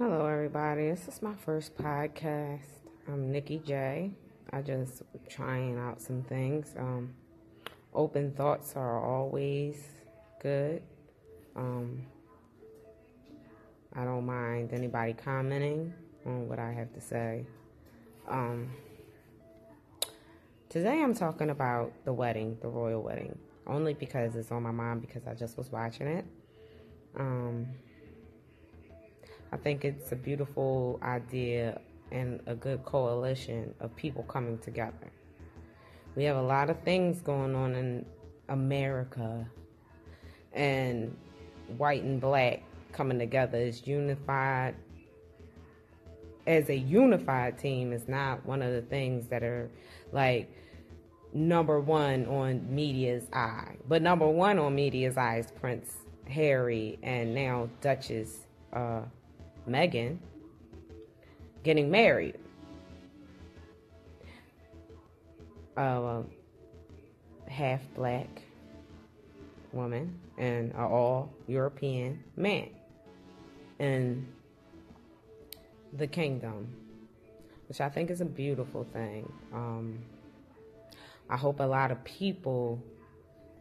Hello, everybody. This is my first podcast. I'm Nikki J. I just trying out some things. Um, open thoughts are always good. Um, I don't mind anybody commenting on what I have to say. Um, today I'm talking about the wedding, the royal wedding, only because it's on my mind because I just was watching it. Um, I think it's a beautiful idea and a good coalition of people coming together. We have a lot of things going on in America, and white and black coming together as unified as a unified team is not one of the things that are like number one on media's eye. But number one on media's eye is Prince Harry and now Duchess uh, Meghan getting married. Uh, half black woman and an all European man in the kingdom, which I think is a beautiful thing. Um, I hope a lot of people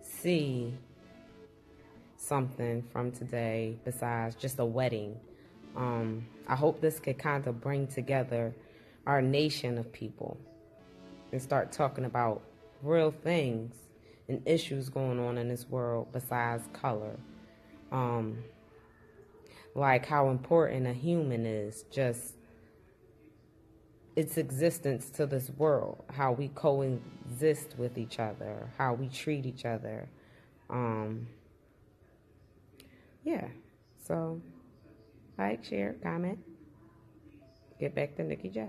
see something from today besides just a wedding um, I hope this could kind of bring together our nation of people and start talking about real things and issues going on in this world besides color. Um, like how important a human is, just its existence to this world, how we coexist with each other, how we treat each other. Um, yeah, so like, share, comment. Get back to Nikki J.